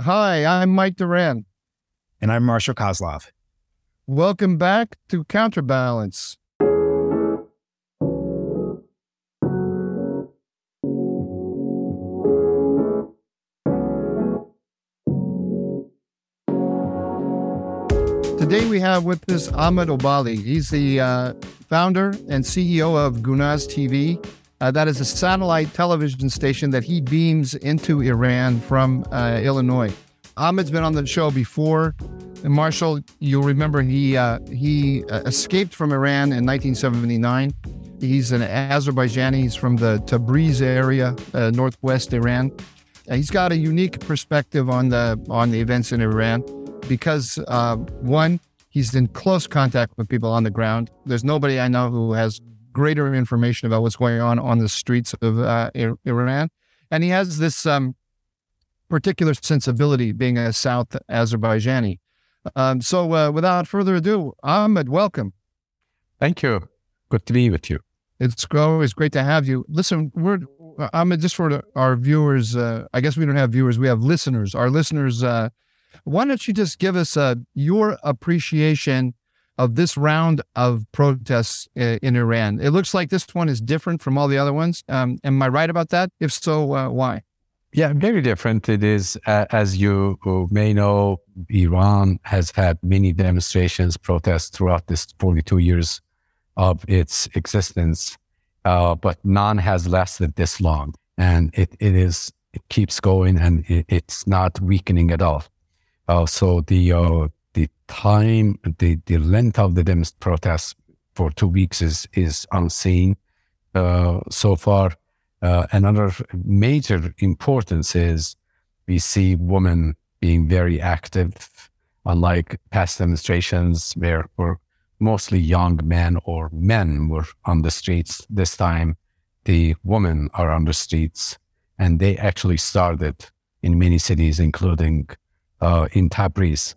Hi, I'm Mike Doran. And I'm Marshall Kosloff. Welcome back to Counterbalance. Today we have with us Ahmed Obali. He's the uh, founder and CEO of Gunaz TV. Uh, that is a satellite television station that he beams into Iran from uh, Illinois. Ahmed's been on the show before. And Marshall, you'll remember he uh, he uh, escaped from Iran in 1979. He's an Azerbaijani. He's from the Tabriz area, uh, northwest Iran. he's got a unique perspective on the on the events in Iran because uh, one, he's in close contact with people on the ground. There's nobody I know who has greater information about what's going on on the streets of uh, Iran, and he has this um, particular sensibility, being a South Azerbaijani. Um, so, uh, without further ado, Ahmed, welcome. Thank you. Good to be with you. It's always great to have you. Listen, we're Ahmed, just for our viewers. Uh, I guess we don't have viewers; we have listeners. Our listeners uh, why don't you just give us uh, your appreciation of this round of protests uh, in Iran? It looks like this one is different from all the other ones. Um, am I right about that? If so, uh, why? Yeah, very different. It is, uh, as you may know, Iran has had many demonstrations, protests throughout this 42 years of its existence, uh, but none has lasted this long. And it, it is, it keeps going and it, it's not weakening at all. Uh, so the uh, the time, the, the length of the demonst- protest for two weeks is is unseen uh, so far. Uh, another major importance is we see women being very active, unlike past demonstrations where were mostly young men or men were on the streets. This time, the women are on the streets, and they actually started in many cities, including uh, in Tabriz.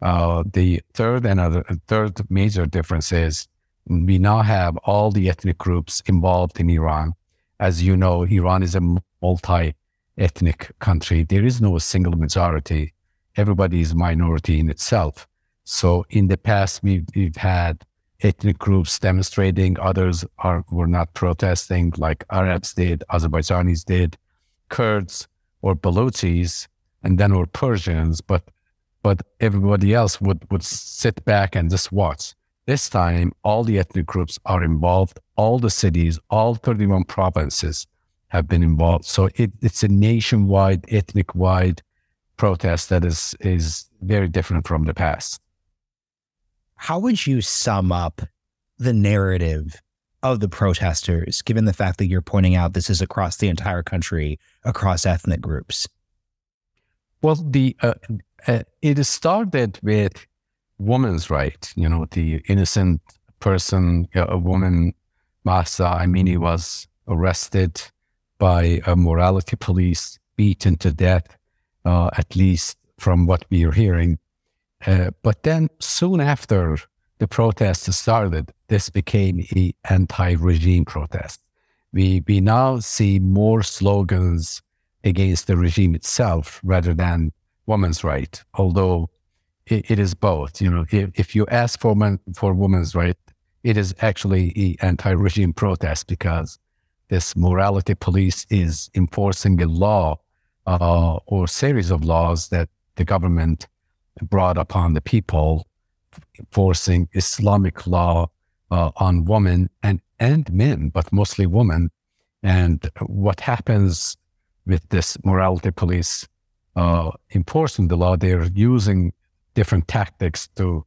Uh, the third and other, third major difference is we now have all the ethnic groups involved in Iran. As you know, Iran is a multi-ethnic country. There is no single majority. Everybody is minority in itself. So in the past, we've, we've had ethnic groups demonstrating. Others are were not protesting, like Arabs did, Azerbaijanis did, Kurds or Balochis and then were Persians, but but everybody else would would sit back and just watch. This time, all the ethnic groups are involved. All the cities, all 31 provinces have been involved. So it, it's a nationwide, ethnic-wide protest that is is very different from the past. How would you sum up the narrative of the protesters, given the fact that you're pointing out this is across the entire country, across ethnic groups? Well, the uh, uh, it started with woman's right. You know, the innocent person, a woman, Mahsa Amini, was arrested by a morality police, beaten to death, uh, at least from what we are hearing. Uh, but then soon after the protests started, this became an anti-regime protest. We we now see more slogans against the regime itself rather than women's right, although it, it is both. You know, if, if you ask for men, for women's right, it is actually anti-regime protest because this morality police is enforcing a law uh, or series of laws that the government brought upon the people, forcing Islamic law uh, on women and and men, but mostly women. And what happens with this morality police uh, enforcing the law, they're using different tactics to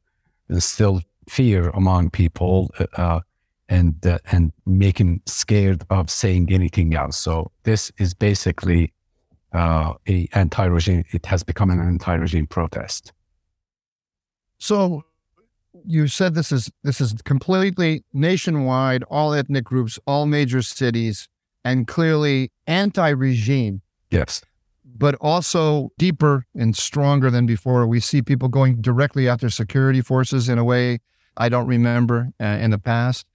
instill fear among people uh, uh, and uh, and making scared of saying anything else. So this is basically uh, a anti-regime. It has become an anti-regime protest. So you said this is this is completely nationwide, all ethnic groups, all major cities and clearly anti regime. Yes. But also deeper and stronger than before. We see people going directly after security forces in a way I don't remember uh, in the past.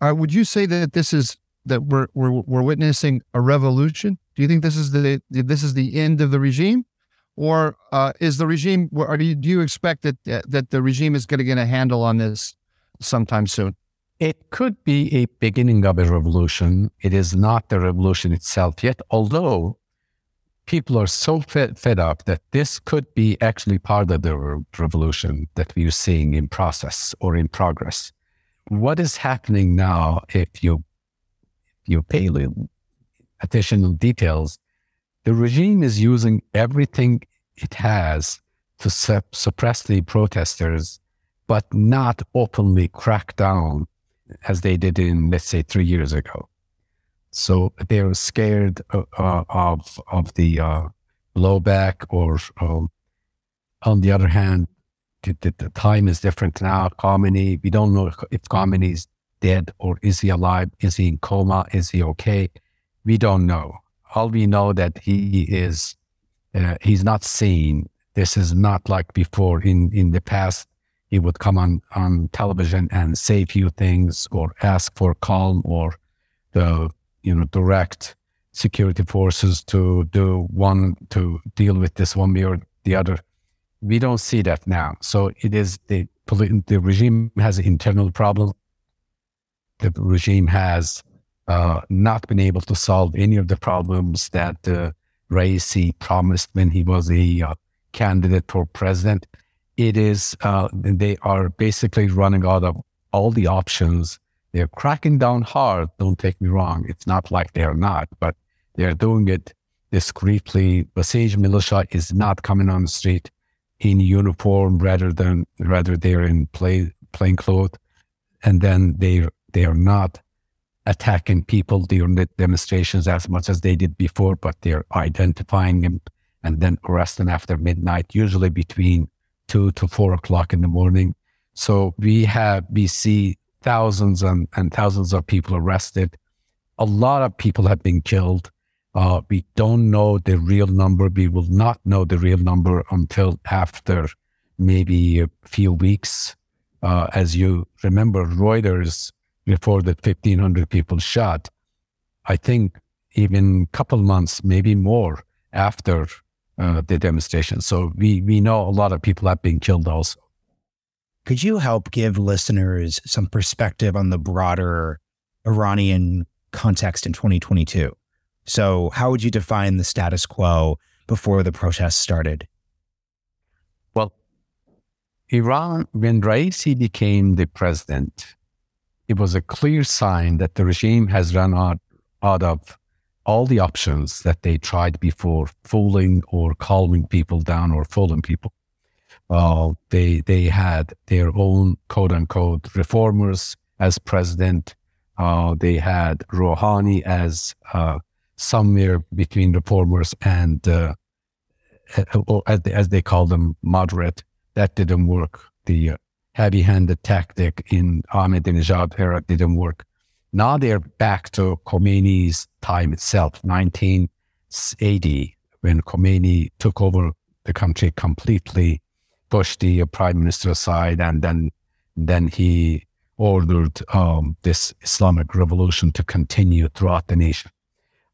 Uh, would you say that this is that we're, we're we're witnessing a revolution? Do you think this is the this is the end of the regime, or uh, is the regime? Or do you, do you expect that that the regime is going to get a handle on this sometime soon? It could be a beginning of a revolution. It is not the revolution itself yet, although people are so fed, fed up that this could be actually part of the re- revolution that we're seeing in process or in progress. What is happening now, if you you pay additional details, the regime is using everything it has to sup- suppress the protesters, but not openly crack down as they did in, let's say, three years ago. So they're scared uh, uh, of of the uh, blowback, or um, on the other hand, the, the, time is different now. Khamenei, we don't know if Khamenei is dead or is he alive? Is he in coma? Is he okay? We don't know. All we know that he is uh, he's not seen. This is not like before. In in the past, he would come on on television and say a few things or ask for calm or the you know, direct security forces to do one to deal with this one way or the other. We don't see that now. So it is the the regime has internal problem. The regime has uh, not been able to solve any of the problems that uh, Raisi promised when he was a uh, candidate for president. It is uh, they are basically running out of all the options they're cracking down hard. Don't take me wrong. It's not like they're not, but they're doing it discreetly. Basij militia is not coming on the street in uniform rather than rather they're in play, plain clothes. And then they they are not attacking people during the demonstrations as much as they did before, but they're identifying them and then arresting after midnight, usually between two to four o'clock in the morning. So we have we see thousands and, and thousands of people arrested. A lot of people have been killed. Uh, we don't know the real number. We will not know the real number until after maybe a few weeks. Uh, as you remember, Reuters reported 1,500 people shot. I think even a couple months, maybe more after uh, the demonstration. So we, we know a lot of people have been killed also. Could you help give listeners some perspective on the broader Iranian context in 2022? So, how would you define the status quo before the protests started? Well, Iran, when Raisi became the president, it was a clear sign that the regime has run out, out of all the options that they tried before, fooling or calming people down or fooling people. Uh, they they had their own quote unquote reformers as president. Uh, they had Rouhani as uh, somewhere between reformers and, uh, or as they, as they call them, moderate. That didn't work. The uh, heavy-handed tactic in Ahmadinejad era didn't work. Now they're back to Khomeini's time itself, 1980, when Khomeini took over the country completely pushed the prime minister aside, and then then he ordered um, this Islamic revolution to continue throughout the nation,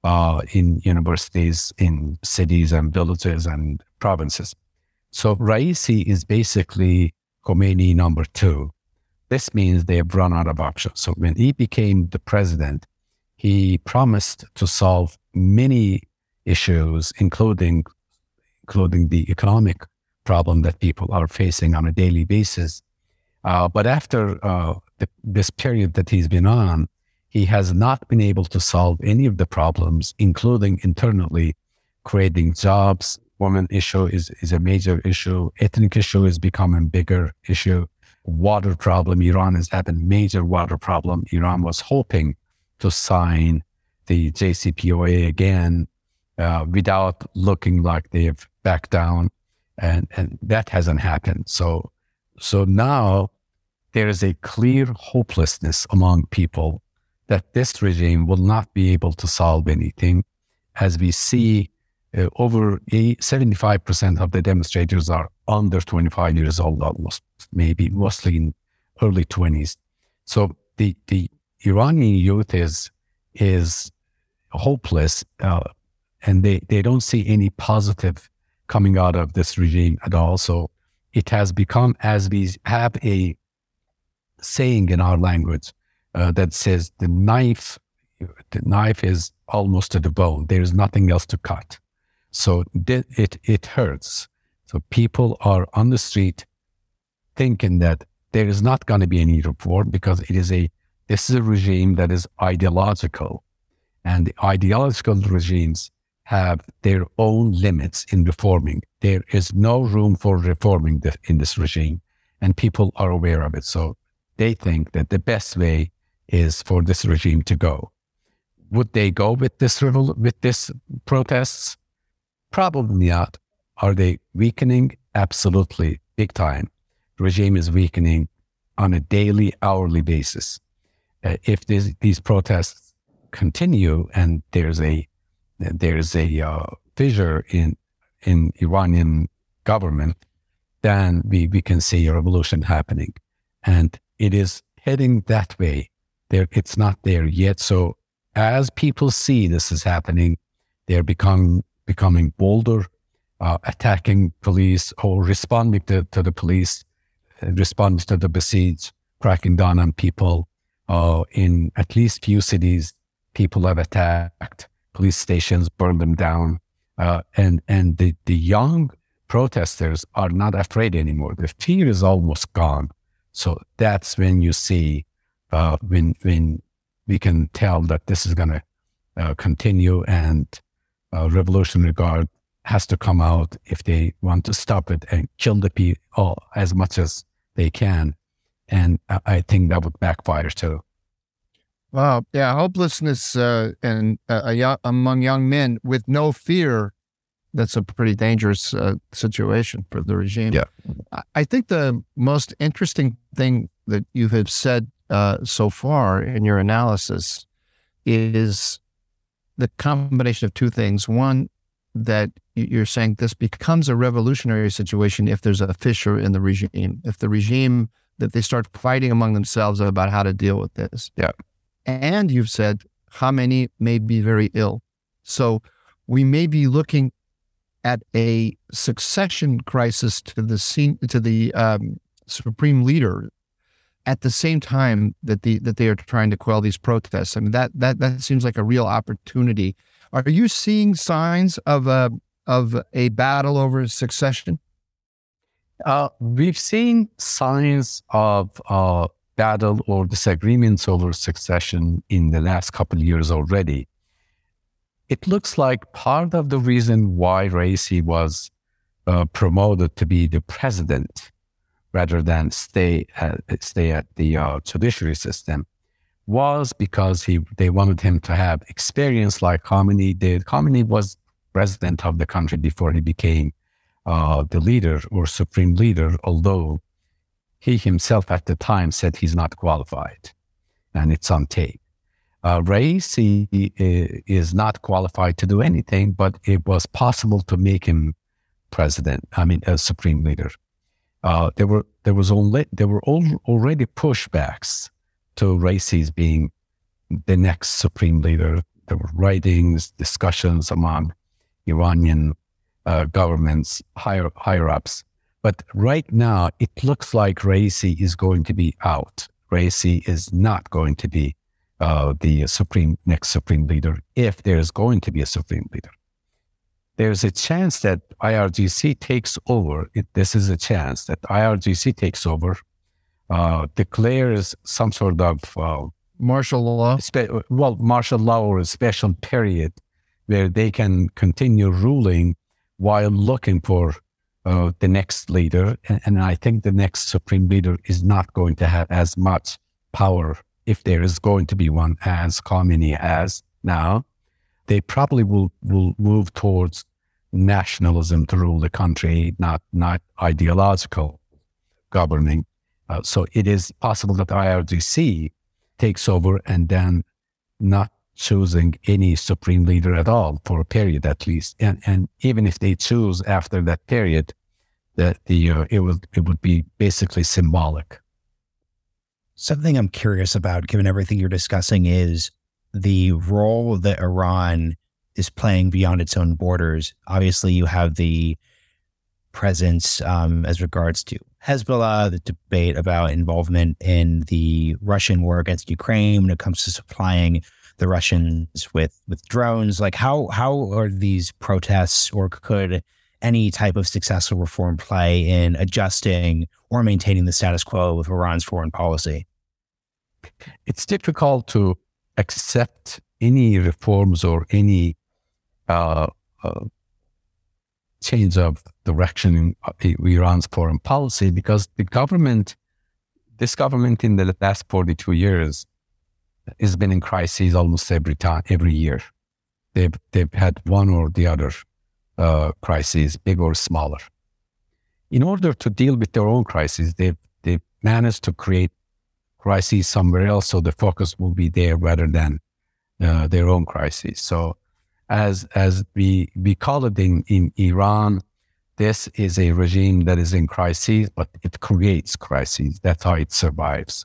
uh, in universities, in cities and villages and provinces. So Raisi is basically Khomeini number two. This means they have run out of options. So when he became the president, he promised to solve many issues, including including the economic problem that people are facing on a daily basis. Uh, but after uh, the, this period that he's been on, he has not been able to solve any of the problems, including internally creating jobs. Women issue is, is a major issue. Ethnic issue is becoming bigger issue. Water problem. Iran is having major water problem. Iran was hoping to sign the JCPOA again uh, without looking like they've backed down and and that hasn't happened. So so now there is a clear hopelessness among people that this regime will not be able to solve anything, as we see. Uh, over 75% of the demonstrators are under 25 years old, almost, maybe mostly in early 20s. So the, the Iranian youth is, is hopeless uh, and they, they don't see any positive coming out of this regime at all. So it has become, as we have a saying in our language uh, that says the knife, the knife is almost to the bone. There is nothing else to cut. So it, it hurts. So people are on the street thinking that there is not going to be any reform because it is a, this is a regime that is ideological and the ideological regimes have their own limits in reforming. There is no room for reforming the, in this regime, and people are aware of it. So they think that the best way is for this regime to go. Would they go with this with this protests? Probably not. Are they weakening? Absolutely, big time. The regime is weakening on a daily, hourly basis. Uh, if this, these protests continue and there's a there's a uh, fissure in in Iranian government, then we, we can see a revolution happening. And it is heading that way. There, it's not there yet. So as people see this is happening, they're becoming becoming bolder, uh, attacking police or responding to, to the police, responding to the Basij, cracking down on people. Uh, in at least few cities, people have attacked police stations, burn them down. Uh, and and the, the young protesters are not afraid anymore. The fear is almost gone. So that's when you see, uh, when when we can tell that this is going to uh, continue, and uh, Revolutionary Guard has to come out if they want to stop it and kill the people as much as they can. And I think that would backfire too. Wow. Yeah. Hopelessness uh, and uh, young, among young men with no fear. That's a pretty dangerous uh, situation for the regime. Yeah. I think the most interesting thing that you have said uh, so far in your analysis is the combination of two things. One, that you're saying this becomes a revolutionary situation if there's a fissure in the regime, if the regime that they start fighting among themselves about how to deal with this. Yeah. And you've said Khamenei may be very ill. So we may be looking at a succession crisis to the scene, to the um, supreme leader at the same time that the that they are trying to quell these protests. I mean that that that seems like a real opportunity. Are you seeing signs of a of a battle over succession? Uh, we've seen signs of uh, battle or disagreements over succession in the last couple of years already. It looks like part of the reason why Raisi was uh, promoted to be the president rather than stay at, stay at the uh, judiciary system was because he they wanted him to have experience like Khamenei did. Khamenei was president of the country before he became uh, the leader or supreme leader, although he himself at the time said he's not qualified, and it's on tape. Uh, Raisi is not qualified to do anything, but it was possible to make him president. I mean, a supreme leader. Uh, there were there was only there were already pushbacks to Raisi's being the next supreme leader. There were writings, discussions among Iranian uh, governments, higher higher ups but right now, it looks like Raisi is going to be out. Raisi is not going to be uh, the supreme next supreme leader if there is going to be a supreme leader. There's a chance that IRGC takes over. It, this is a chance that IRGC takes over, uh, declares some sort of uh, martial law. Spe- well, martial law or a special period where they can continue ruling while looking for uh, the next leader. And, and, I think the next supreme leader is not going to have as much power, if there is going to be one, as Khamenei has now. They probably will, will move towards nationalism to rule the country, not, not ideological governing. Uh, so it is possible that IRGC takes over and then not choosing any supreme leader at all for a period at least. And, and even if they choose after that period, that the uh, it would it would be basically symbolic. Something I'm curious about, given everything you're discussing, is the role that Iran is playing beyond its own borders. Obviously, you have the presence um, as regards to Hezbollah, the debate about involvement in the Russian war against Ukraine when it comes to supplying the Russians with with drones. Like how how are these protests or could any type of successful reform play in adjusting or maintaining the status quo with Iran's foreign policy? It's difficult to accept any reforms or any uh, uh, change of direction in uh, Iran's foreign policy because the government, this government in the last 42 years, has been in crises almost every time, every year. They've, they've had one or the other uh, crises, big or smaller. In order to deal with their own crises, they've, they've managed to create crises somewhere else, so the focus will be there rather than uh, their own crises. So, as as we we call it in, in Iran, this is a regime that is in crises, but it creates crises. That's how it survives.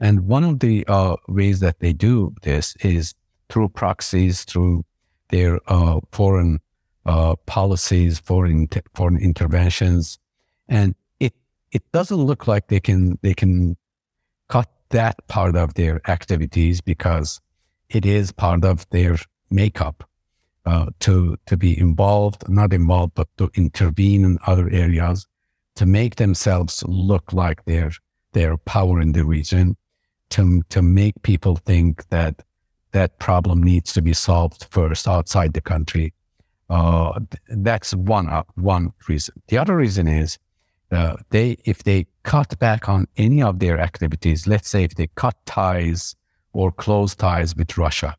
And one of the uh, ways that they do this is through proxies, through their uh, foreign uh, policies, foreign foreign interventions, and it it doesn't look like they can they can cut that part of their activities because it is part of their makeup uh, to to be involved, not involved, but to intervene in other areas to make themselves look like their their power in the region, to to make people think that that problem needs to be solved first outside the country uh, that's one uh, one reason. The other reason is uh, they if they cut back on any of their activities, let's say if they cut ties or close ties with Russia,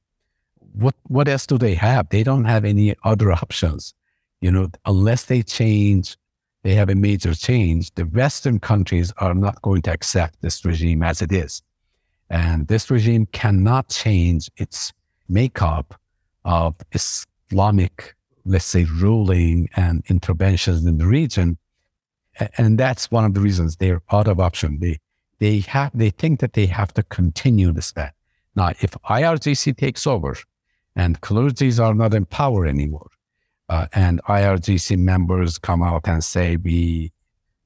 what what else do they have? They don't have any other options. You know, unless they change, they have a major change. The Western countries are not going to accept this regime as it is, and this regime cannot change its makeup of Islamic let's say, ruling and interventions in the region. And that's one of the reasons they're out of option. They, they have, they think that they have to continue this that. Now, if IRGC takes over and clergies are not in power anymore, uh, and IRGC members come out and say, we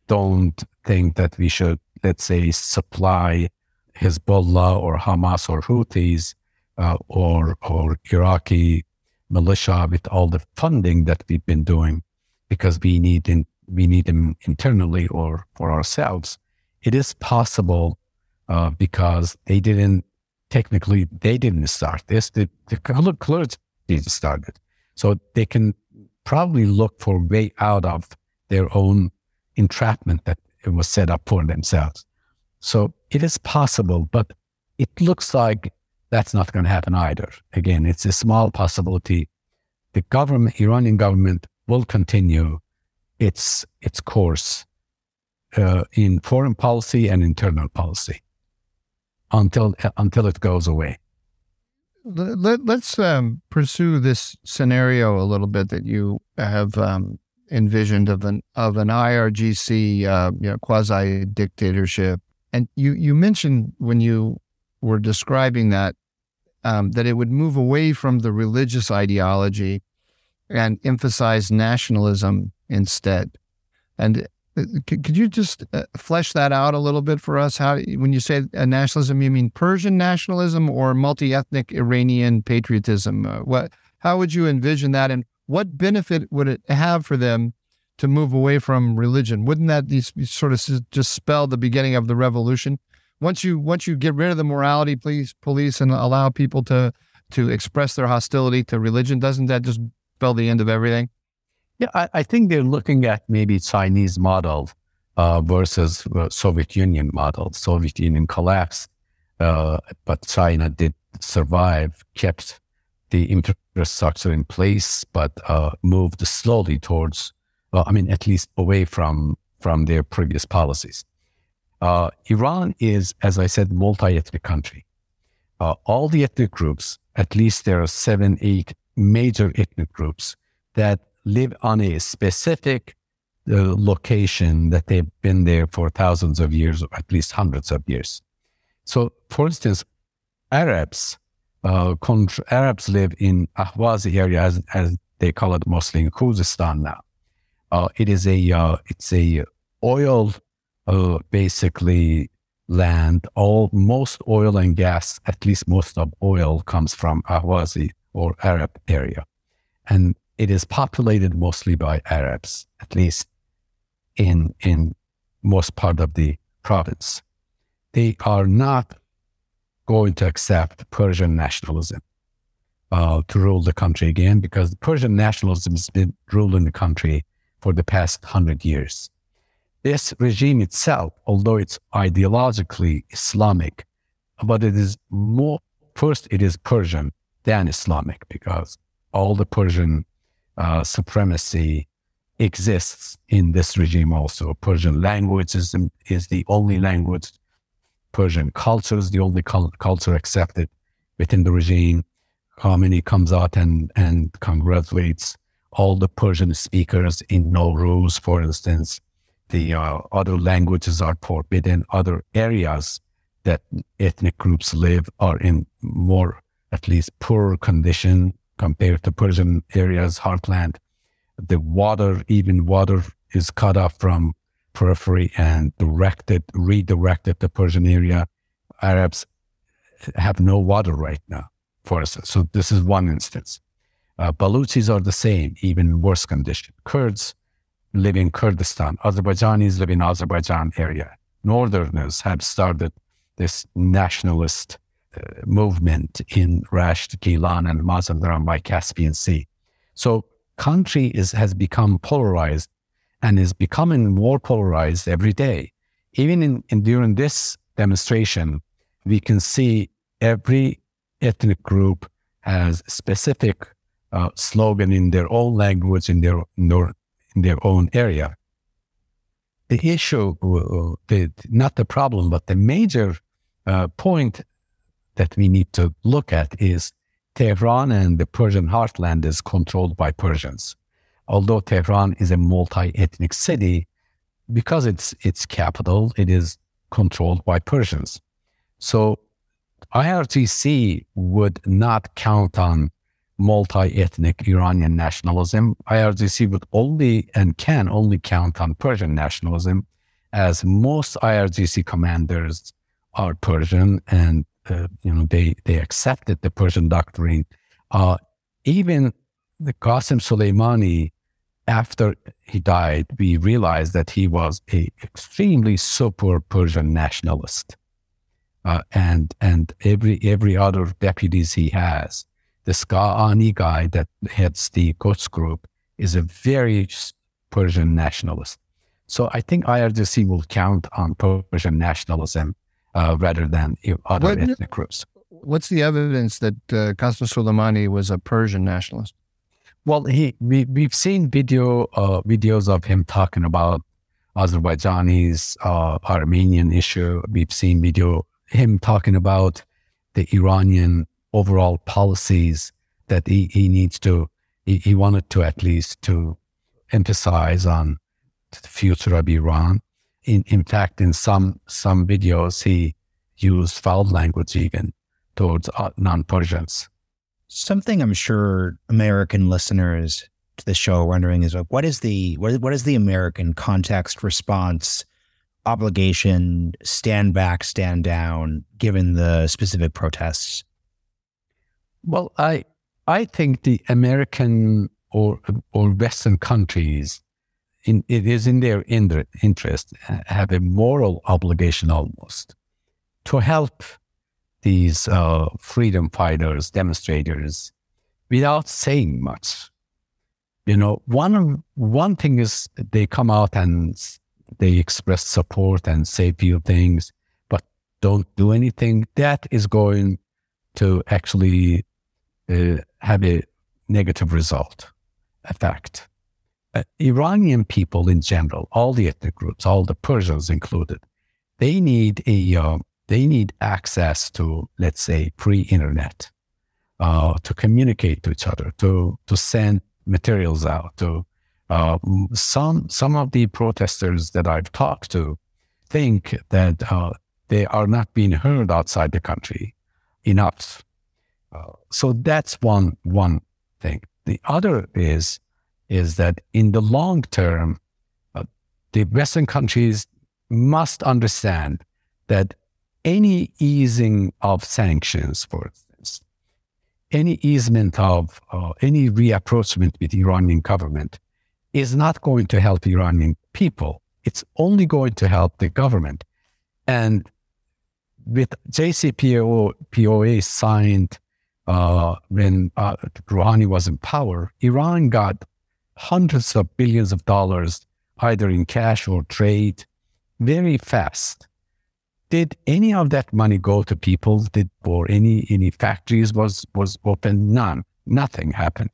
don't think that we should, let's say, supply Hezbollah or Hamas or Houthis uh, or, or Iraqi militia with all the funding that we've been doing because we need in, we need them internally or for ourselves. It is possible uh, because they didn't technically they didn't start this. The, the clergy started, so they can probably look for way out of their own entrapment that was set up for themselves. So it is possible, but it looks like that's not going to happen either. Again, it's a small possibility. The government, Iranian government, will continue its its course uh, in foreign policy and internal policy until until it goes away. Let, us um, pursue this scenario a little bit that you have um, envisioned of an of an IRGC uh, you know, quasi dictatorship, and you you mentioned when you were describing that um, that it would move away from the religious ideology and emphasize nationalism instead. And uh, could you just uh, flesh that out a little bit for us? How, when you say nationalism, you mean Persian nationalism or multi-ethnic Iranian patriotism? Uh, what, how would you envision that, and what benefit would it have for them to move away from religion? Wouldn't that sort of just spell the beginning of the revolution? once you once you get rid of the morality police police and allow people to to express their hostility to religion, doesn't that just spell the end of everything? Yeah, I, I think they're looking at maybe Chinese model uh, versus uh, Soviet Union model. Soviet Union collapsed, uh, but China did survive, kept the infrastructure in place, but uh, moved slowly towards, I mean, at least away from from their previous policies. Uh, Iran is, as I said, multi-ethnic country. Uh, all the ethnic groups, at least there are seven, eight major ethnic groups that live on a specific uh, location that they've been there for thousands of years, or at least hundreds of years. So, for instance, Arabs, uh, Arabs live in Ahwazi area, as, as they call it mostly in Khuzestan now. Uh, it is a uh, it's a oil uh, basically land. All most oil and gas, at least most of oil, comes from Ahwazi or Arab area, and it is populated mostly by Arabs, at least in in most part of the province. They are not going to accept Persian nationalism uh, to rule the country again because Persian nationalism has been ruling the country for the past hundred years. This regime itself, although it's ideologically Islamic, but it is more, first, it is Persian than Islamic because all the Persian uh, supremacy exists in this regime also. Persian language is, is the only language, Persian culture is the only culture accepted within the regime. Khamenei comes out and, and congratulates all the Persian speakers in Nowruz, for instance. The uh, other languages are forbidden. Other areas that ethnic groups live are in more, at least, poor condition compared to Persian areas, heartland. The water, even water, is cut off from periphery and directed, redirected to Persian area. Arabs have no water right now, for instance. So this is one instance. Uh, Baluchis are the same, even worse condition. Kurds live in Kurdistan. Azerbaijanis live in Azerbaijan area. Northerners have started this nationalist uh, movement in Rasht, Gilan, and Mazandaran by Caspian Sea. So country is has become polarized and is becoming more polarized every day. Even in, in during this demonstration, we can see every ethnic group has specific uh, slogan in their own language in their, in their in their own area. The issue, uh, the, not the problem, but the major uh, point that we need to look at is Tehran and the Persian heartland is controlled by Persians. Although Tehran is a multi-ethnic city, because it's its capital, it is controlled by Persians. So IRGC would not count on multi-ethnic Iranian nationalism. IRGC would only and can only count on Persian nationalism, as most IRGC commanders are Persian and uh, you know, they, they accepted the Persian doctrine. Uh, even the Qasem Soleimani, after he died, we realized that he was a extremely super Persian nationalist. Uh, and and every every other deputies he has, the Ska'ani guy that heads the Quds group is a very Persian nationalist. So I think IRGC will count on Persian nationalism uh, rather than other what, ethnic groups. What's the evidence that uh, Qasem Soleimani was a Persian nationalist? Well, he we we've seen video uh, videos of him talking about Azerbaijanis, uh, Armenian issue. We've seen video him talking about the Iranian overall policies that he, he needs to he, he wanted to at least to emphasize on the future of Iran in, in fact, in some some videos, he used foul language even towards uh, non-Persians. Something I'm sure American listeners to the show are wondering is like, what is the what, what is the American context response obligation, stand back, stand down, given the specific protests? Well, I I think the American or or Western countries in, it is in their interest, uh, have a moral obligation almost to help these uh, freedom fighters, demonstrators, without saying much. You know, one one thing is they come out and they express support and say few things, but don't do anything. That is going to actually uh, have a negative result, effect uh, Iranian people in general, all the ethnic groups, all the Persians included, they need a uh, they need access to let's say free internet uh, to communicate to each other, to to send materials out. To uh, some some of the protesters that I've talked to think that uh, they are not being heard outside the country enough. So that's one one thing. The other is is that in the long term, uh, the Western countries must understand that any easing of sanctions, for instance, any easement of uh, any reapproachment with Iranian government is not going to help Iranian people. It's only going to help the government. And with JCPOA signed uh, when uh, Rouhani was in power, Iran got hundreds of billions of dollars either in cash or trade very fast. Did any of that money go to people? Did or any any factories was was open? None. Nothing happened.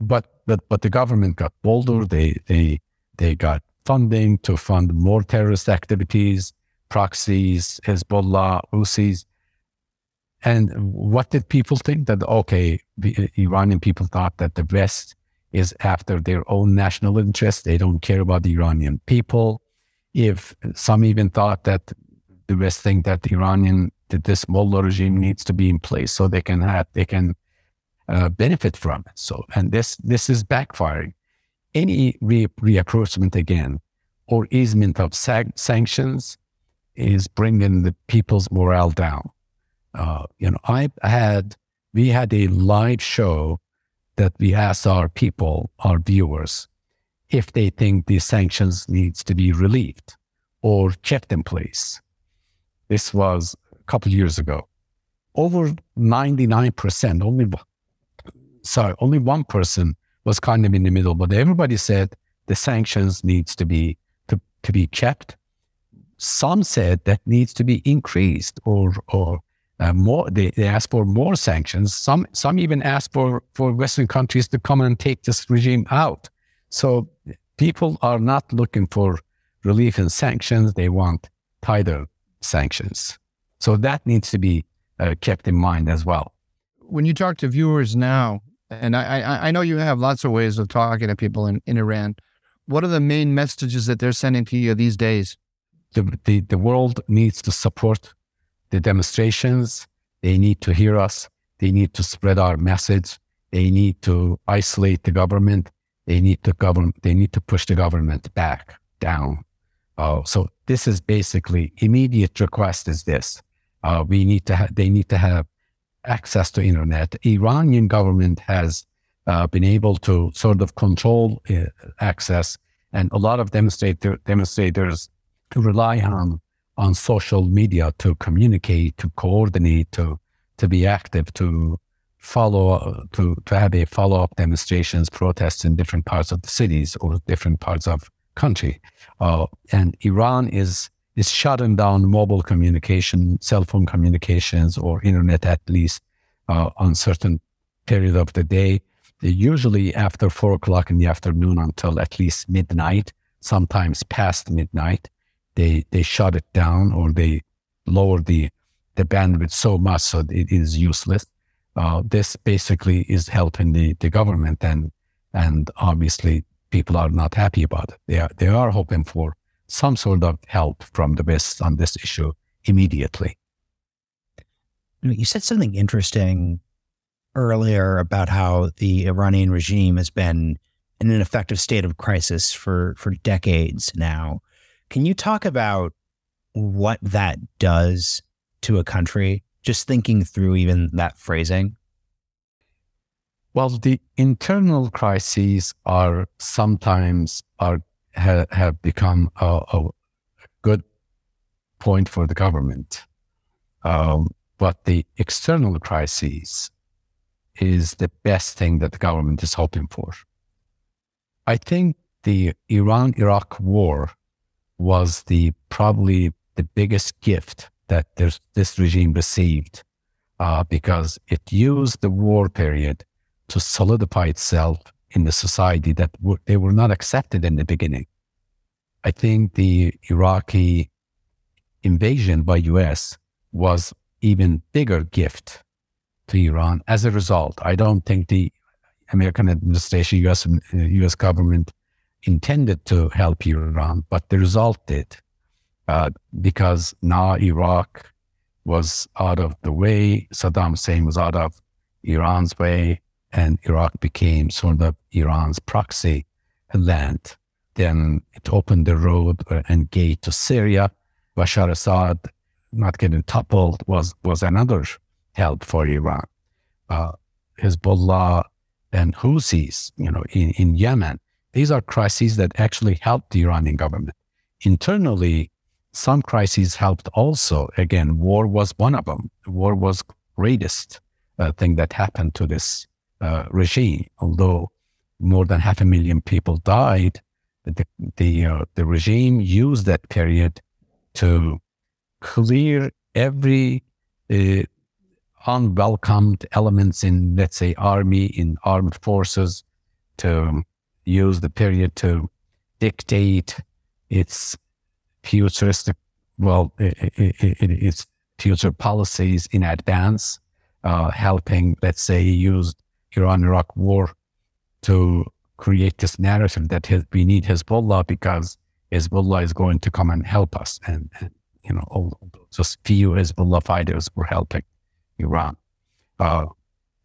But but but the government got bolder. They they they got funding to fund more terrorist activities, proxies, Hezbollah, Houthis. And what did people think? That okay, the Iranian people thought that the West is after their own national interest. They don't care about the Iranian people. If some even thought that the West think that the Iranian that this mullah regime needs to be in place so they can have they can uh, benefit from it. So and this this is backfiring. Any re- reapproachment again or easement of sag- sanctions is bringing the people's morale down. Uh, you know, I had we had a live show that we asked our people, our viewers, if they think the sanctions needs to be relieved or kept in place. This was a couple years ago. Over 99%, only sorry, only one person was kind of in the middle, but everybody said the sanctions needs to be to, to be kept. Some said that needs to be increased or or uh, more they, they asked for more sanctions. Some some even asked for for western countries to come and take this regime out. So people are not looking for relief and sanctions. They want tighter sanctions. So that needs to be uh, kept in mind as well. When you talk to viewers now and I, I, I know you have lots of ways of talking to people in, in iran what are the main messages that they're sending to you these days? The, the, the world needs to support the demonstrations. They need to hear us. They need to spread our message. They need to isolate the government. They need to govern. They need to push the government back down. Uh, so this is basically immediate request. Is this? Uh, we need to. Ha- they need to have access to internet. Iranian government has uh, been able to sort of control uh, access, and a lot of demonstrator, demonstrators rely on on social media to communicate, to coordinate, to to be active, to follow, to to have a follow up demonstrations, protests in different parts of the cities or different parts of country. Uh, and Iran is is shutting down mobile communication, cell phone communications, or internet at least uh, on certain period of the day. Usually after four o'clock in the afternoon until at least midnight, sometimes past midnight they they shut it down or they lower the the bandwidth so much so it is useless. Uh, this basically is helping the, the government and and obviously people are not happy about it. They are they are hoping for some sort of help from the West on this issue immediately. You said something interesting earlier about how the Iranian regime has been in an effective state of crisis for for decades now. Can you talk about what that does to a country? Just thinking through even that phrasing. Well, the internal crises are sometimes are ha, have become a, a, good point for the government, um, but the external crises is the best thing that the government is hoping for. I think the Iran-Iraq war was the probably the biggest gift that this regime received uh, because it used the war period to solidify itself in the society that w- they were not accepted in the beginning. I think the Iraqi invasion by US was even bigger gift to Iran. As a result, I don't think the American administration, US, US government intended to help Iran, but the result did. Uh, because now Iraq was out of the way, Saddam Hussein was out of Iran's way, and Iraq became sort of Iran's proxy land. Then it opened the road and gate to Syria. Bashar Assad not getting toppled was, was another help for Iran. Uh, Hezbollah and Houthis, you know, in, in Yemen, these are crises that actually helped the Iranian government. Internally, some crises helped also. Again, war was one of them. War was greatest uh, thing that happened to this uh, regime. Although more than half a million people died, the the, uh, the regime used that period to clear every uh, unwelcomed elements in, let's say, army in armed forces, to use the period to dictate its futuristic, well, it, it, it, its future policies in advance, uh, helping, let's say, use Iran-Iraq war to create this narrative that we need Hezbollah because Hezbollah is going to come and help us. And, and you know, all, just few Hezbollah fighters were helping Iran. Uh,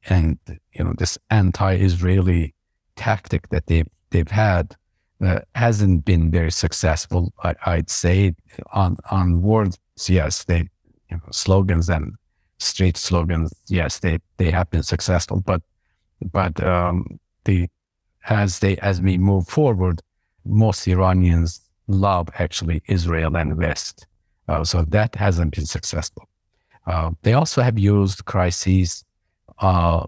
and, you know, this anti-Israeli tactic that they've, they've had uh, hasn't been very successful. I, would say on, on words, yes, they, you know, slogans and street slogans, yes, they, they have been successful, but, but, um, the, as they, as we move forward, most Iranians love actually Israel and West. Uh, so that hasn't been successful. Uh, they also have used crises, uh,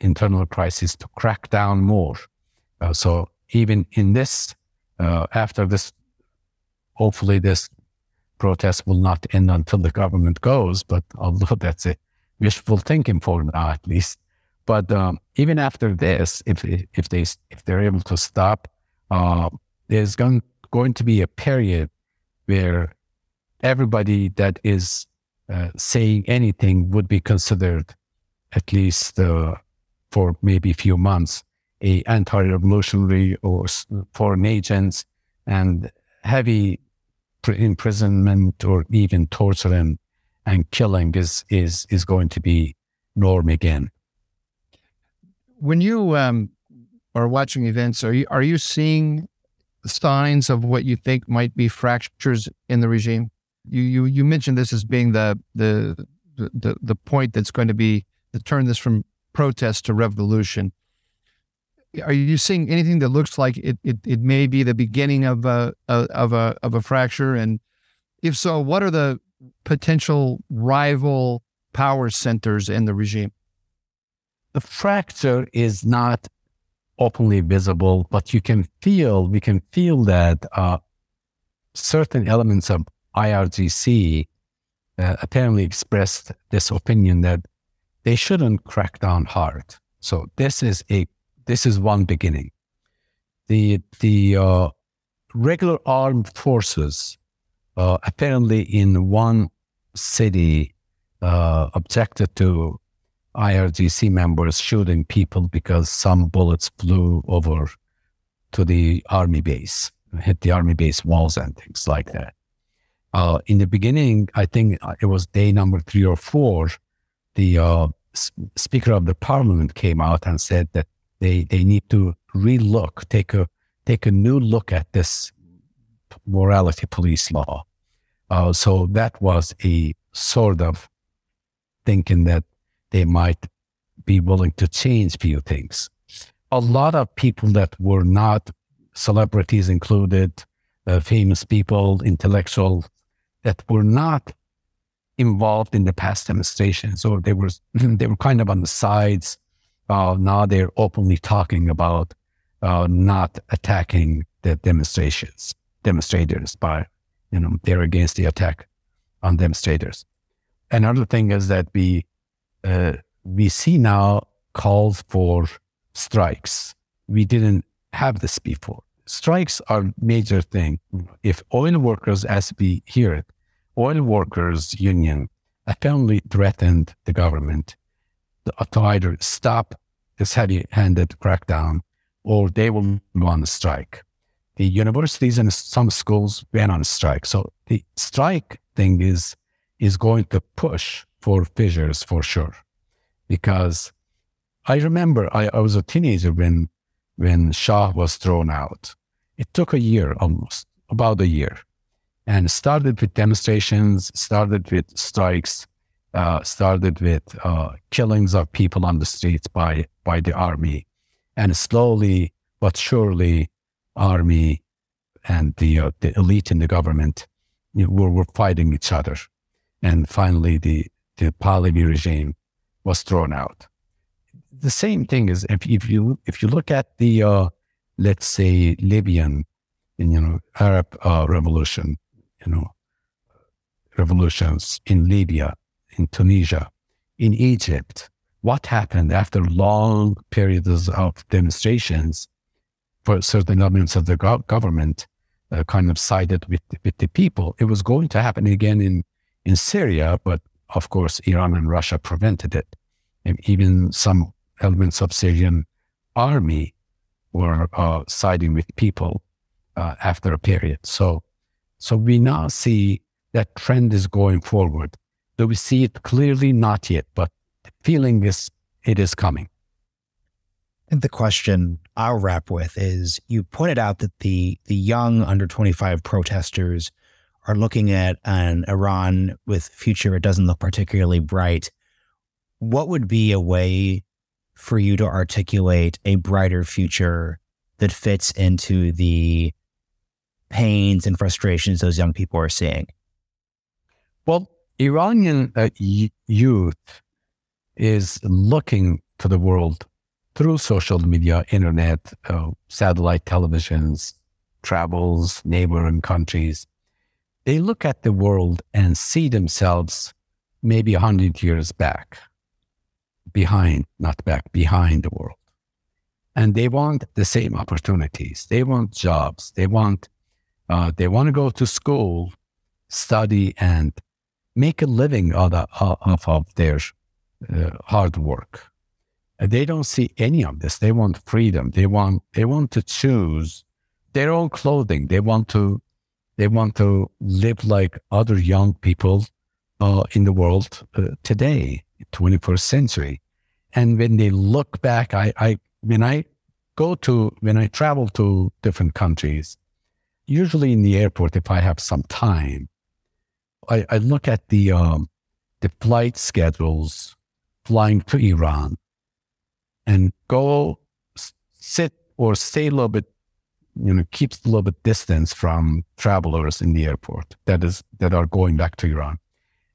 internal crisis to crack down more. Uh, so even in this, uh, after this, hopefully this protest will not end until the government goes, but although that's a wishful thinking for now at least. But um, even after this, if if they if they're able to stop, uh, there's going going to be a period where everybody that is uh, saying anything would be considered, at least uh, for maybe a few months, a anti-revolutionary or foreign agents, and heavy imprisonment or even torture and, and killing is is is going to be norm again. When you um, are watching events, are you are you seeing signs of what you think might be fractures in the regime? you you you mentioned this as being the the the the point that's going to be to turn this from protest to revolution. Are you seeing anything that looks like it it, it may be the beginning of a, of a of a fracture? And if so, what are the potential rival power centers in the regime? The fracture is not openly visible, but you can feel we can feel that uh, certain elements of IRGC uh, apparently expressed this opinion that they shouldn't crack down hard. So this is a this is one beginning. The the uh, regular armed forces uh, apparently in one city uh, objected to IRGC members shooting people because some bullets flew over to the army base, hit the army base walls and things like that. Uh, in the beginning, I think uh, it was day number three or four, the uh, Speaker of the Parliament came out and said that they, they need to relook, take a take a new look at this morality police law. Uh, so that was a sort of thinking that they might be willing to change few things. A lot of people that were not celebrities included, uh, famous people, intellectual that were not involved in the past demonstrations, or they were they were kind of on the sides. Uh, now they're openly talking about uh, not attacking the demonstrations, demonstrators by, you know, they're against the attack on demonstrators. Another thing is that we uh, we see now calls for strikes. We didn't have this before strikes are major thing. If oil workers, as we hear it, oil workers union apparently threatened the government to either stop this heavy-handed crackdown or they will go on strike. The universities and some schools went on strike. So the strike thing is is going to push for fissures for sure, because I remember I, I was a teenager when when Shah was thrown out. It took a year almost, about a year, and started with demonstrations, started with strikes, uh, started with uh, killings of people on the streets by by the army, and slowly but surely, army and the uh, the elite in the government you know, were, were fighting each other, and finally the the Pahlavi regime was thrown out. The same thing is if, if you if you look at the uh, let's say Libyan, you know Arab uh, revolution, you know revolutions in Libya, in Tunisia, in Egypt. What happened after long periods of demonstrations for certain elements of the go- government uh, kind of sided with, with the people? It was going to happen again in, in Syria, but of course, Iran and Russia prevented it. And even some elements of Syrian army were uh, siding with people uh, after a period. So, so we now see that trend is going forward. Do we see it clearly? Not yet, but the feeling is it is coming. And the question I'll wrap with is you pointed out that the the young under 25 protesters are looking at an Iran with future it doesn't look particularly bright. What would be a way for you to articulate a brighter future that fits into the pains and frustrations those young people are seeing? Well, Iranian uh, youth is looking to the world through social media, internet, uh, satellite televisions, travels, neighboring countries. They look at the world and see themselves maybe 100 years back, behind, not back, behind the world. And they want the same opportunities. They want jobs. They want, uh, they want to go to school, study, and make a living out of, of their uh, hard work. They don't see any of this. They want freedom. They want they want to choose their own clothing. They want to they want to live like other young people uh, in the world uh, today, 21st century. And when they look back, I, I when I go to when I travel to different countries, usually in the airport, if I have some time, I, I look at the um, the flight schedules flying to Iran and go sit or stay a little bit, you know, keeps a little bit distance from travelers in the airport that is that are going back to Iran.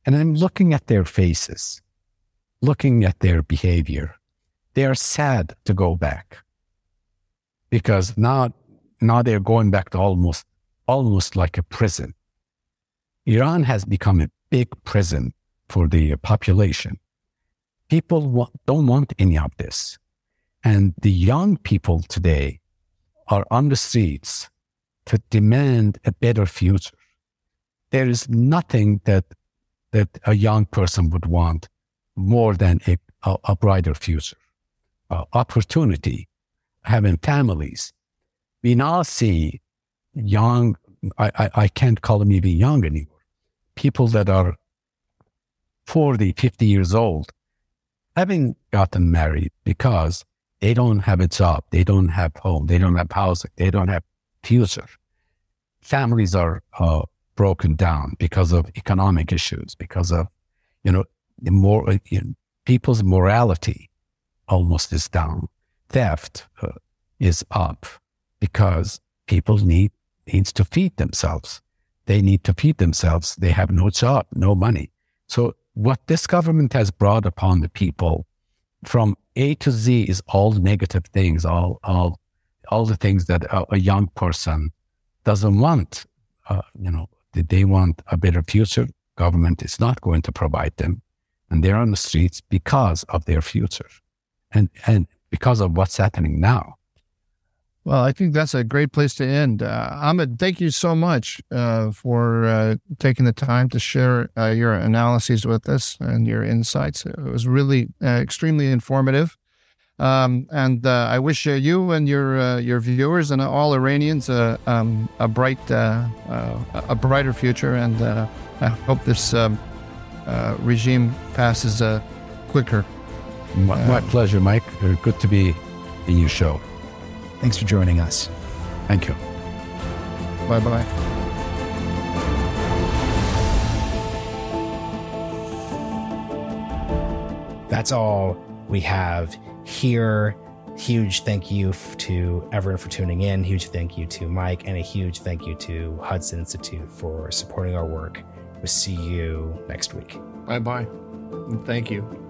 And I'm looking at their faces, looking at their behavior. They are sad to go back because now now they're going back to almost almost like a prison Iran has become a big prison for the population. People want, don't want any of this. And the young people today are on the streets to demand a better future. There is nothing that, that a young person would want more than a, a, a brighter future, uh, opportunity, having families. We now see young, I, I, I can't call them even young anymore people that are 40, 50 years old having gotten married because they don't have a job, they don't have home, they don't have housing, they don't have future. Families are uh, broken down because of economic issues, because of, you know, the more uh, you know, people's morality almost is down. Theft uh, is up because people need needs to feed themselves. They need to feed themselves. They have no job, no money. So what this government has brought upon the people from A to Z is all negative things, all, all, all the things that a, a young person doesn't want. Uh, you know, they want a better future. Government is not going to provide them. And they're on the streets because of their future and, and because of what's happening now. Well, I think that's a great place to end. Uh, Ahmed, thank you so much uh, for uh, taking the time to share uh, your analyses with us and your insights. It was really uh, extremely informative. Um, and uh, I wish you and your your viewers and all Iranians um, a bright a brighter future. And I hope this um, regime passes quicker. My, my pleasure, Mike. Good to be in your show. Thanks for joining us. Thank you. Bye bye. That's all we have here. Huge thank you to everyone for tuning in. Huge thank you to Mike, and a huge thank you to Hudson Institute for supporting our work. We'll see you next week. Bye bye. Thank you.